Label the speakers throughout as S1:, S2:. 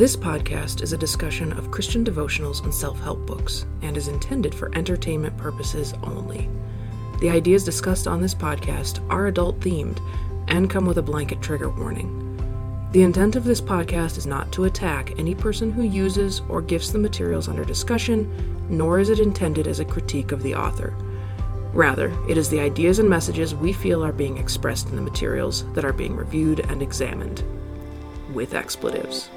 S1: This podcast is a discussion of Christian devotionals and self help books and is intended for entertainment purposes only. The ideas discussed on this podcast are adult themed and come with a blanket trigger warning. The intent of this podcast is not to attack any person who uses or gifts the materials under discussion, nor is it intended as a critique of the author. Rather, it is the ideas and messages we feel are being expressed in the materials that are being reviewed and examined. With expletives.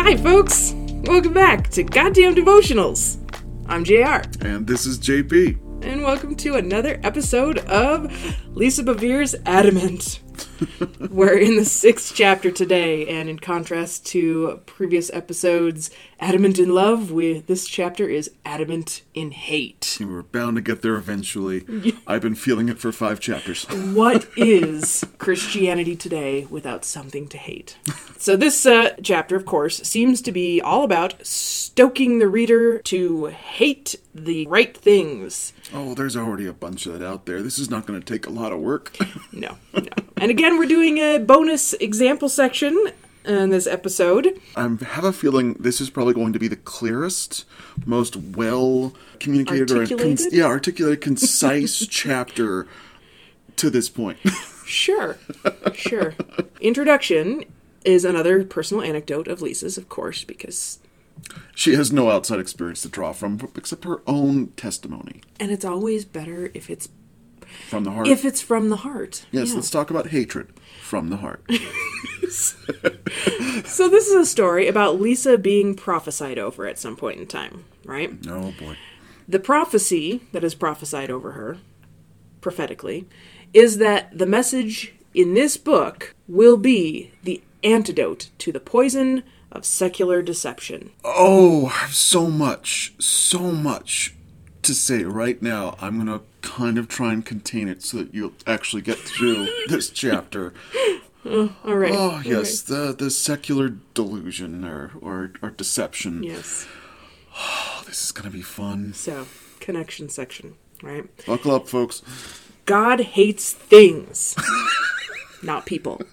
S1: Hi, folks! Welcome back to Goddamn Devotionals! I'm JR,
S2: And this is JP.
S1: and welcome to another episode of Lisa Bevere's Adamant. We're in the sixth chapter today, and in contrast to previous episodes, Adamant in Love, we, this chapter is Adamant in Hate.
S2: We were bound to get there eventually. I've been feeling it for five chapters.
S1: What is Christianity today without something to hate? So, this uh, chapter, of course, seems to be all about stoking the reader to hate the right things.
S2: Oh, there's already a bunch of that out there. This is not going to take a lot of work.
S1: No, no. And again, we're doing a bonus example section in this episode.
S2: I have a feeling this is probably going to be the clearest, most well communicated, or
S1: Articulated?
S2: yeah, articulated, concise chapter to this point.
S1: Sure, sure. Introduction is another personal anecdote of Lisa's, of course, because.
S2: she has no outside experience to draw from except her own testimony
S1: And it's always better if it's
S2: from the heart.
S1: if it's from the heart.
S2: yes,
S1: Yeah.
S2: let's talk about hatred from the heart.
S1: So this is a story about Lisa being prophesied over at some point in time, right?
S2: oh boy.
S1: The prophecy that is prophesied over her, prophetically, is that the message in this book will be the antidote to the poison of secular deception.
S2: Oh, I have so much, so much to say right now. I'm going to kind of try and contain it so that you'll actually get through this chapter.
S1: Mm, all right.
S2: Oh, yes, the, the secular delusion or, or, or deception.
S1: Yes.
S2: Oh, this is going to be fun.
S1: So, connection section, right?
S2: Buckle up, folks.
S1: God hates things, not people.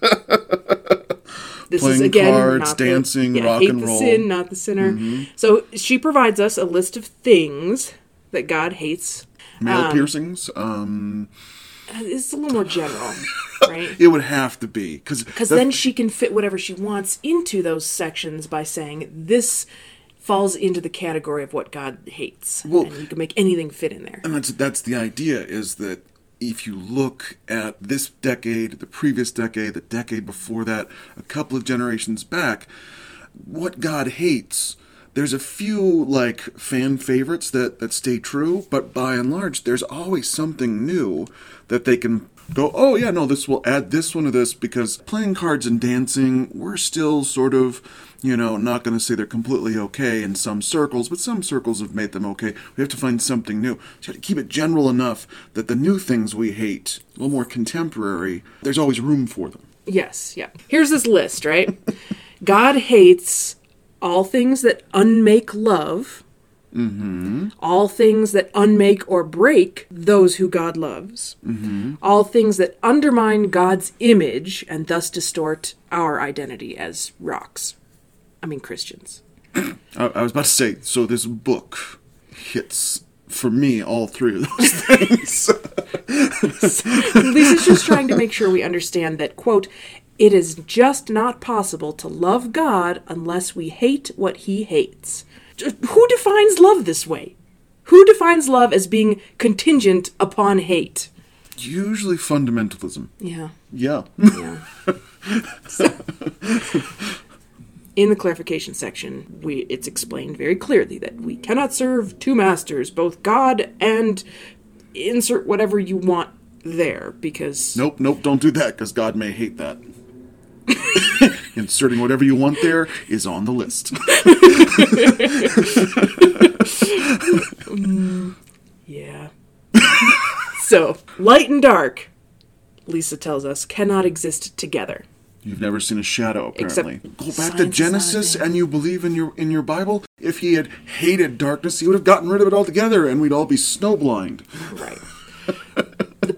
S1: This is
S2: Playing
S1: again
S2: cards,
S1: not the-
S2: dancing,
S1: yeah,
S2: rock
S1: hate
S2: and
S1: the
S2: roll.
S1: sin, not the sinner. Mm-hmm. So she provides us a list of things that God hates.
S2: Male um, piercings? Um,
S1: It's a little more general, right?
S2: it would have to be. Because
S1: Because then she can fit whatever she wants into those sections by saying this falls into the category of what God hates,
S2: Well-
S1: and you can make anything fit in there.
S2: And that's that's the idea is that if you look at this decade, the previous decade, the decade before that, a couple of generations back, what God hates, there's a few like fan favorites that that stay true, but by and large, there's always something new that they can go, oh yeah, no, this will add this one to this because playing cards and dancing, we're still sort of, you know, not going to say they're completely okay in some circles, but some circles have made them okay. We have to find something new. So to keep it general enough that the new things we hate, a little more contemporary, there's always room for them.
S1: Yes, yeah. Here's this list, right? God hates all things that unmake love, mm-hmm. all things that unmake or break those who God loves, mm-hmm. all things that undermine God's image and thus distort our identity as rocks. I mean, Christians.
S2: I, I was about to say, so this book hits for me all three of those things.
S1: Lisa's just trying to make sure we understand that, quote, it is just not possible to love God unless we hate what he hates. Who defines love this way? Who defines love as being contingent upon hate?
S2: Usually fundamentalism.
S1: Yeah.
S2: Yeah.
S1: Yeah. So, in the clarification section, we it's explained very clearly that we cannot serve two masters, both God and insert whatever you want there, because
S2: Nope, nope, don't do that because God may hate that. Inserting whatever you want there is on the list.
S1: Yeah. so, light and dark, Lisa tells us, cannot exist together.
S2: You've never seen a shadow,
S1: Except
S2: apparently. Go back to
S1: is not a
S2: Genesis and you believe in your in your Bible. If he had hated darkness, he would have gotten rid of it altogether and we'd all be snowblind.
S1: Right.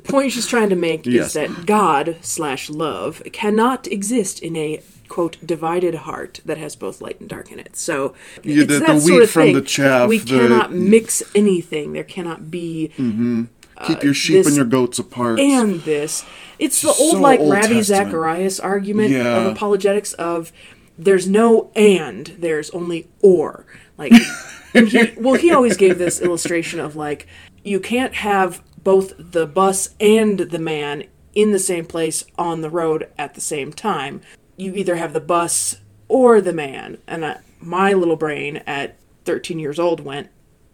S1: point she's trying to make
S2: Yes.
S1: is that God slash love cannot exist in a quote divided heart that has both light and dark in it. So
S2: Yeah,
S1: it's
S2: the-
S1: that
S2: the
S1: sort
S2: wheat
S1: of
S2: from
S1: thing.
S2: the chaff,
S1: We
S2: the-
S1: cannot mix anything. There cannot be mm-hmm.
S2: uh, Keep your sheep
S1: this-
S2: and your goats apart.
S1: and this. It's the old
S2: so
S1: like
S2: Old
S1: Ravi
S2: Testament.
S1: Zacharias argument
S2: Yeah.
S1: of apologetics of there's no and there's only or like he, well he always gave this illustration of like you can't have both the bus and the man in the same place on the road at the same time you either have the bus or the man and I, my little brain at 13 years old went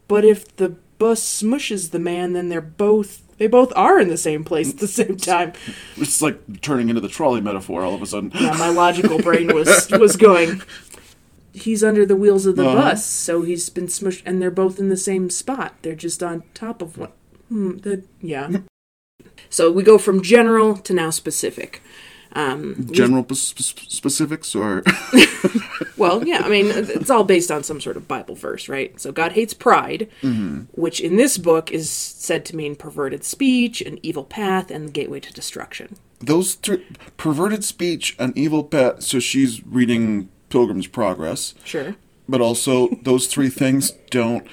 S1: but if the bus smushes the man then they're both they both are in the same place at the same time
S2: It's like turning into the trolley metaphor all of a sudden.
S1: yeah, my logical brain was was going. He's under the wheels of the
S2: Uh-huh.
S1: bus, so he's been smushed, and they're both in the same spot. They're just on top of one. Hmm, the, yeah. So we go from general to now specific. Um,
S2: General p- sp- specifics or
S1: well, yeah, I mean, it's all based on some sort of Bible verse, right? So God hates pride, which in this book is said to mean perverted speech, an evil path, and the gateway to destruction.
S2: those three perverted speech, an evil path So she's reading Pilgrim's Progress,
S1: Sure.
S2: but also those three things don't.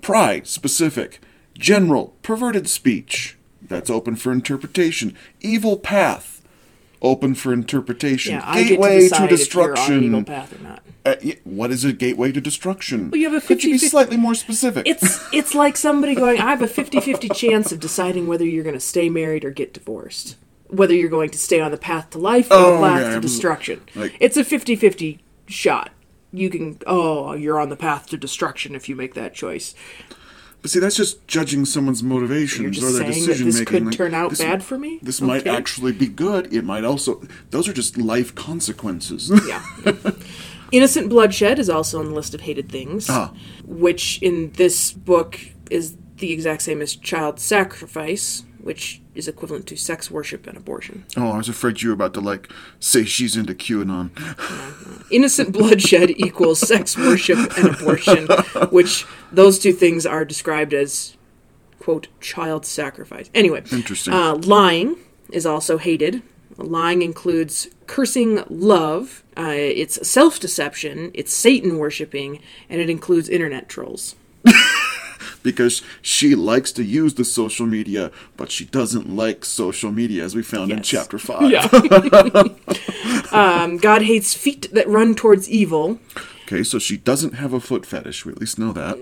S2: Pride, specific. General, perverted speech. That's open for interpretation. Evil path, open for interpretation.
S1: Yeah, to
S2: Gateway
S1: you're on
S2: destruction.
S1: evil path or not.
S2: Uh, what is a gateway to destruction?
S1: Well, you have a
S2: Could you be
S1: 50-50
S2: slightly more specific?
S1: It's it's like somebody going, I have a 50-50 chance of deciding whether you're going to stay married or get divorced. Whether you're going to stay on the path to life or
S2: Oh,
S1: the path
S2: okay.
S1: to destruction.
S2: Like-
S1: it's a 50-50 shot. You can oh, you're on the path to destruction if you make that choice.
S2: But see, that's just judging someone's motivations or their decision
S1: this
S2: making.
S1: could turn out bad for me?
S2: This might actually be good. It might also. Those are just life consequences.
S1: Yeah. Innocent bloodshed is also on the list of hated things,
S2: Ah.
S1: which in this book is the exact same as child sacrifice, which is equivalent to sex worship and abortion.
S2: oh, I was afraid you were about to like say she's into QAnon.
S1: innocent bloodshed equals sex worship and abortion, which those two things are described as quote child sacrifice. Anyway,
S2: Interesting.
S1: Uh, lying is also hated. Lying includes cursing love, uh, it's self deception, it's Satan worshipping, and it includes internet trolls.
S2: Because she likes to use the social media, but she doesn't like social media, as we found in chapter five.
S1: um, God hates feet that run towards evil.
S2: Okay, so she doesn't have a foot fetish. We at least know that.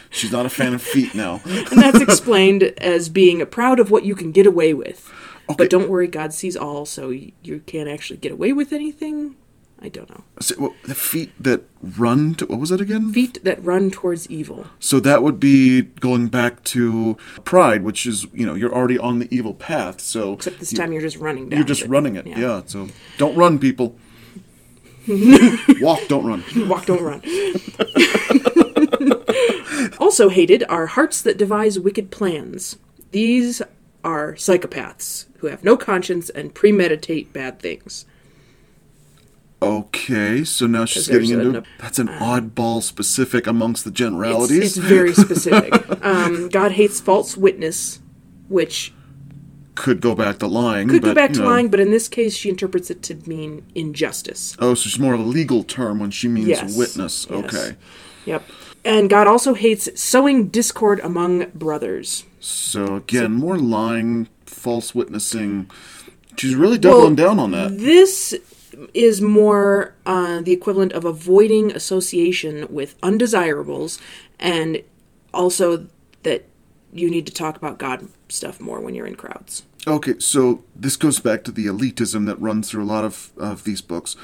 S2: She's not a fan of feet now.
S1: And that's explained as being proud of what you can get away with.
S2: Okay.
S1: But don't worry, God sees all, so you can't actually get away with anything. I don't know.
S2: So, well, the feet that run to what was that again?
S1: Feet that run towards evil.
S2: So that would be going back to pride, which is you know you're already on the evil path. So
S1: Except this
S2: you-
S1: time you're just running down.
S2: you're just
S1: it.
S2: running it. Yeah. So don't run, people. Walk, don't run.
S1: Walk, don't run. also hated are hearts that devise wicked plans. These are psychopaths who have no conscience and premeditate bad things.
S2: Okay, so now she's getting into
S1: an-
S2: that's an oddball specific amongst the generalities.
S1: it's very specific. um, God hates false witness, which
S2: Could go back to lying.
S1: could
S2: but,
S1: go back to
S2: know.
S1: lying, but in this case, she interprets it to mean injustice.
S2: Oh, so it's more of a legal term when she means
S1: Yes.
S2: witness.
S1: Yes.
S2: Okay.
S1: Yep. And God also hates sowing discord among brothers.
S2: So again, more lying, false witnessing. She's really doubling down on that.
S1: This is more uh, the equivalent of avoiding association with undesirables, and also that you need to talk about God stuff more when you're in crowds.
S2: Okay, so this goes back to the elitism that runs through a lot of, of these books.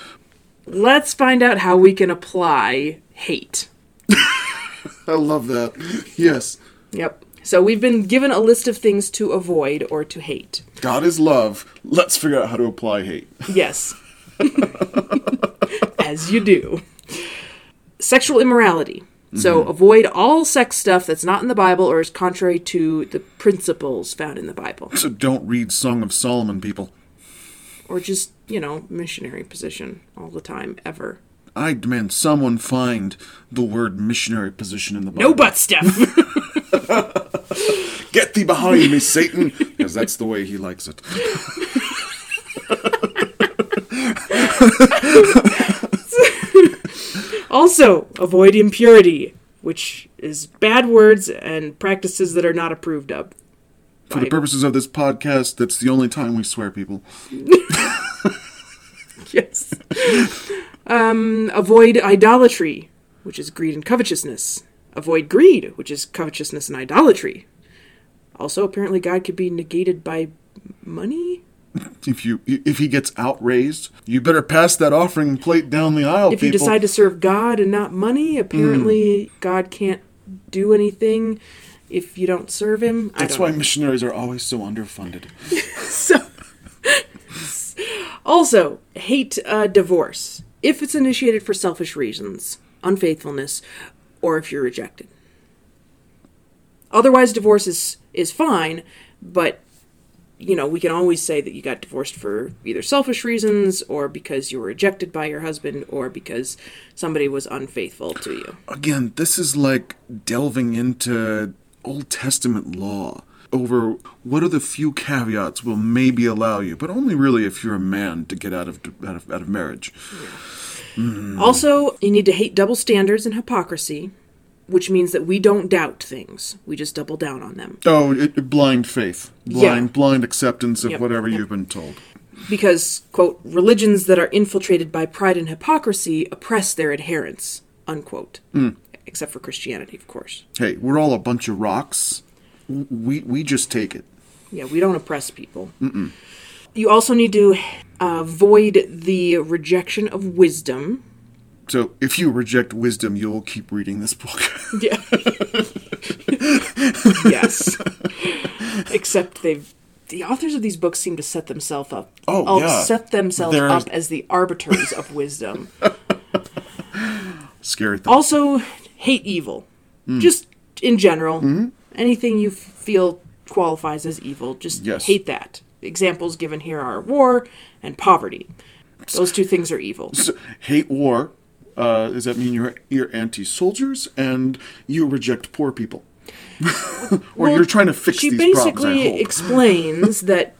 S1: Let's find out how we can apply hate.
S2: I love that. Yes.
S1: Yep. So we've been given a list of things to avoid or to hate.
S2: God is love. Let's figure out how to apply hate.
S1: Yes. As you do. Sexual immorality. So mm-hmm. avoid all sex stuff that's not in the Bible or is contrary to the principles found in the Bible.
S2: So don't read Song of Solomon, people.
S1: Or just, you know, missionary position all the time, ever.
S2: I demand someone find the word missionary position in the Bible.
S1: No butt stuff.
S2: Get thee behind me, Satan! Because that's the way he likes it.
S1: Also, avoid impurity, which is bad words and practices that are not approved of.
S2: For the purposes of this podcast, that's the only time we swear, people.
S1: Yes. um, avoid idolatry, which is greed and covetousness. Avoid greed, which is covetousness and idolatry. Also, apparently, God could be negated by money.
S2: If you if he gets outraised, you better pass that offering plate down the aisle,
S1: If you decide to serve God and not money, apparently God can't do anything if you don't serve Him.
S2: That's why
S1: know.
S2: missionaries are always so underfunded.
S1: So, also, hate uh, divorce if it's initiated for selfish reasons, unfaithfulness, or if you're rejected. Otherwise, divorce is, is fine, but you know, we can always say that you got divorced for either selfish reasons or because you were rejected by your husband or because somebody was unfaithful to you.
S2: Again, this is like delving into Old Testament law over what are the few caveats will maybe allow you, but only really if you're a man to get out of out of, out of marriage.
S1: Also, you need to hate double standards and hypocrisy, which means that we don't doubt things. We just double down on them.
S2: Oh, it, blind faith, blind
S1: Yeah.
S2: blind acceptance of
S1: Yep,
S2: whatever
S1: yep.
S2: you've been told.
S1: Because, quote, religions that are infiltrated by pride and hypocrisy oppress their adherents, unquote. Hmm. Except for Christianity, of course.
S2: Hey, we're all a bunch of rocks. We we just take it.
S1: Yeah, we don't oppress people. You also need to uh, avoid the rejection of wisdom.
S2: So if you reject wisdom, you'll keep reading this book.
S1: Yeah. yes. Except they've. The authors of these books seem to set themselves up.
S2: Oh,
S1: oh,
S2: yeah.
S1: set themselves
S2: They're-
S1: up as the arbiters of wisdom.
S2: Scary thought.
S1: Also, hate evil. Hmm. Just in general. Mm-hmm. Anything you feel qualifies as evil, just
S2: Yes.
S1: hate that. Examples given here are war and poverty. Those two things are evil.
S2: So, hate war. Uh, does that mean you're you're anti-soldiers and you reject poor people, or
S1: Well,
S2: you're trying to fix
S1: she
S2: these problems? I
S1: basically explains that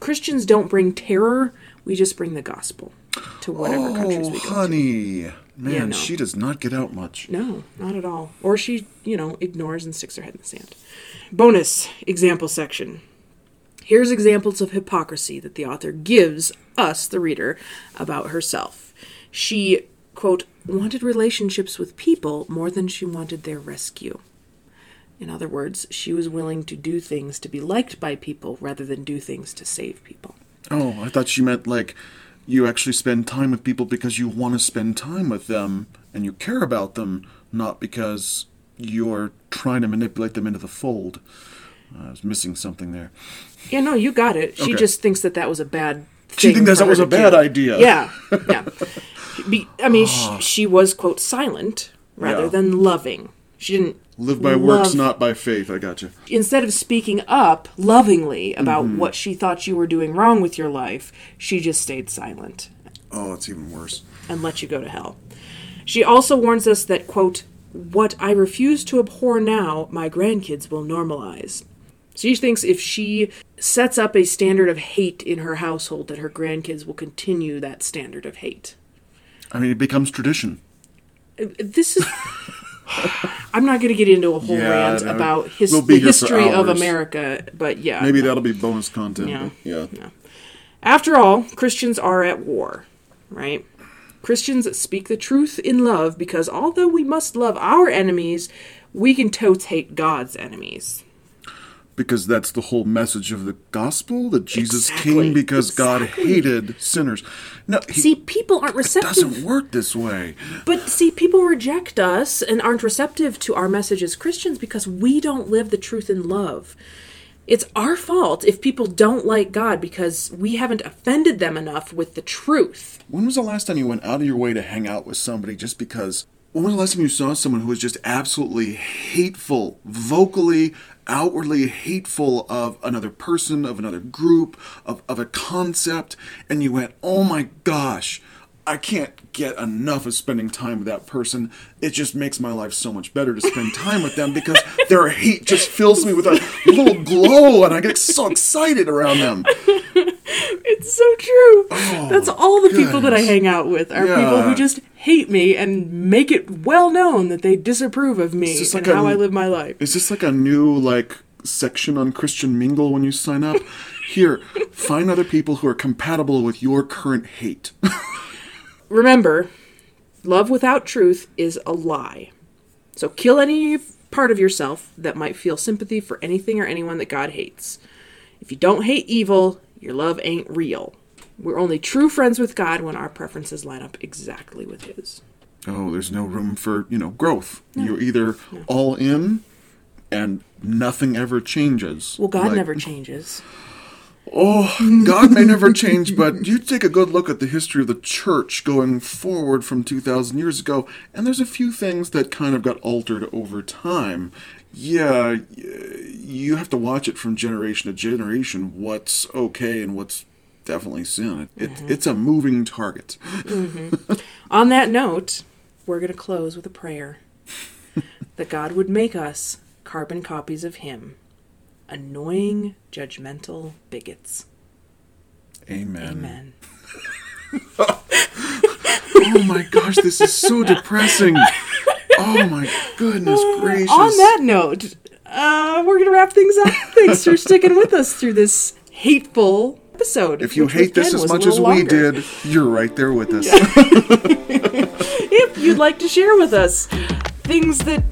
S1: Christians don't bring terror, we just bring the gospel to whatever countries
S2: oh,
S1: we go to.
S2: honey, man,
S1: Yeah, no.
S2: she does not get out much.
S1: No, not at all. Or she, you know, ignores and sticks her head in the sand. Bonus example section. Here's examples of hypocrisy that the author gives us, the reader, about herself. She, quote, wanted relationships with people more than she wanted their rescue. In other words, she was willing to do things to be liked by people rather than do things to save people.
S2: Oh, I thought she meant like you actually spend time with people because you want to spend time with them and you care about them, not because you're trying to manipulate them into the fold. I was missing something there.
S1: Yeah, no, you got it. She
S2: Okay.
S1: just thinks that that was a bad. Thing.
S2: She
S1: thinks
S2: that was a bad
S1: do.
S2: idea.
S1: Yeah, yeah. Be, I mean, sh she was quote silent rather
S2: Yeah.
S1: than loving. She didn't
S2: Live by works, not by faith. I got you.
S1: Instead of speaking up lovingly about
S2: Mm-hmm.
S1: what she thought you were doing wrong with your life, she just stayed silent
S2: Oh, it's even worse.
S1: and let you go to hell. She also warns us that quote, "What I refuse to abhor now, my grandkids will normalize." She thinks if she sets up a standard of hate in her household, that her grandkids will continue that standard of hate.
S2: I mean, it becomes tradition.
S1: This is. I'm not going to get into a whole
S2: Yeah,
S1: rant
S2: no,
S1: about his,
S2: we'll
S1: the history of. America, but yeah.
S2: Maybe that'll be bonus content.
S1: Yeah.
S2: but Yeah.
S1: After all, Christians are at war, right? Christians speak the truth in love because although we must love our enemies, we can totes hate God's enemies.
S2: Because that's the whole message of the gospel that Jesus
S1: Exactly,
S2: came because God hated sinners. No, he
S1: See, people aren't receptive.
S2: It doesn't work this way.
S1: But see, people reject us and aren't receptive to our message as Christians because we don't live the truth in love. It's our fault if people don't like God because we haven't offended them enough with the truth.
S2: When was the last time you went out of your way to hang out with somebody just because? When was the last time you saw someone who was just absolutely hateful, vocally, outwardly hateful of another person, of another group, of, of a concept, and you went, oh my gosh, I can't get enough of spending time with that person. It just makes my life so much better to spend time with them because their hate just fills me with a little glow and I get so excited around them.
S1: It's so true. Oh, That's all the people that I
S2: Oh,
S1: hang out with are people who just hate me and make it well known that they disapprove of me
S2: just
S1: and
S2: like
S1: how
S2: a-
S1: I live my life.
S2: Is this like a new like section on Christian Mingle when you sign up? Here, find other people who are compatible with your current hate.
S1: Remember, love without truth is a lie. So kill any part of yourself that might feel sympathy for anything or anyone that God hates. If you don't hate evil, your love ain't real. We're only true friends with God when our preferences line up exactly with His.
S2: oh, there's no room for, you know, growth. You're either all in and nothing ever changes.
S1: Well, God
S2: Like,
S1: never changes.
S2: Oh, God may never change, but you take a good look at the history of the church going forward from 2,000 years ago, and there's a few things that kind of got altered over time. Yeah, you have to watch it from generation to generation what's okay and what's definitely sin. It,
S1: Mm-hmm.
S2: it's a moving target.
S1: On that note, we're going to close with a prayer that God would make us carbon copies of Him, annoying, judgmental bigots.
S2: Amen.
S1: Amen.
S2: Oh my gosh, this is so depressing. Oh my goodness gracious.
S1: On that note, uh, we're going to wrap things up. Thanks for sticking with us through this hateful episode.
S2: if you hate this as much as we
S1: longer.
S2: did, you're right there with us.
S1: if you'd like to share with us things that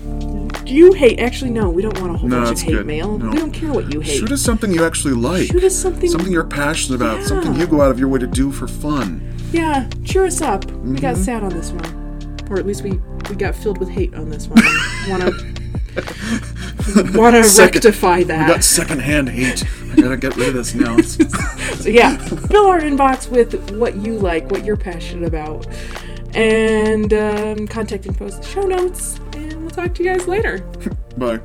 S1: you hate, actually, no, we don't want a whole
S2: No,
S1: bunch of hate
S2: good.
S1: mail.
S2: No.
S1: We don't care what you hate.
S2: Shoot us something you actually like.
S1: Shoot us something-
S2: Something you're passionate about. Something you go out of your way to do for fun.
S1: Yeah, cheer us up. We
S2: Mm-hmm.
S1: got sad on this one, or at least we we got filled with hate on this one. Want to want to rectify that?
S2: We got secondhand hate. I gotta get rid of this now.
S1: So yeah, fill our inbox with what you like, what you're passionate about, and um, contact info is in the show notes. Talk to you guys later.
S2: Bye.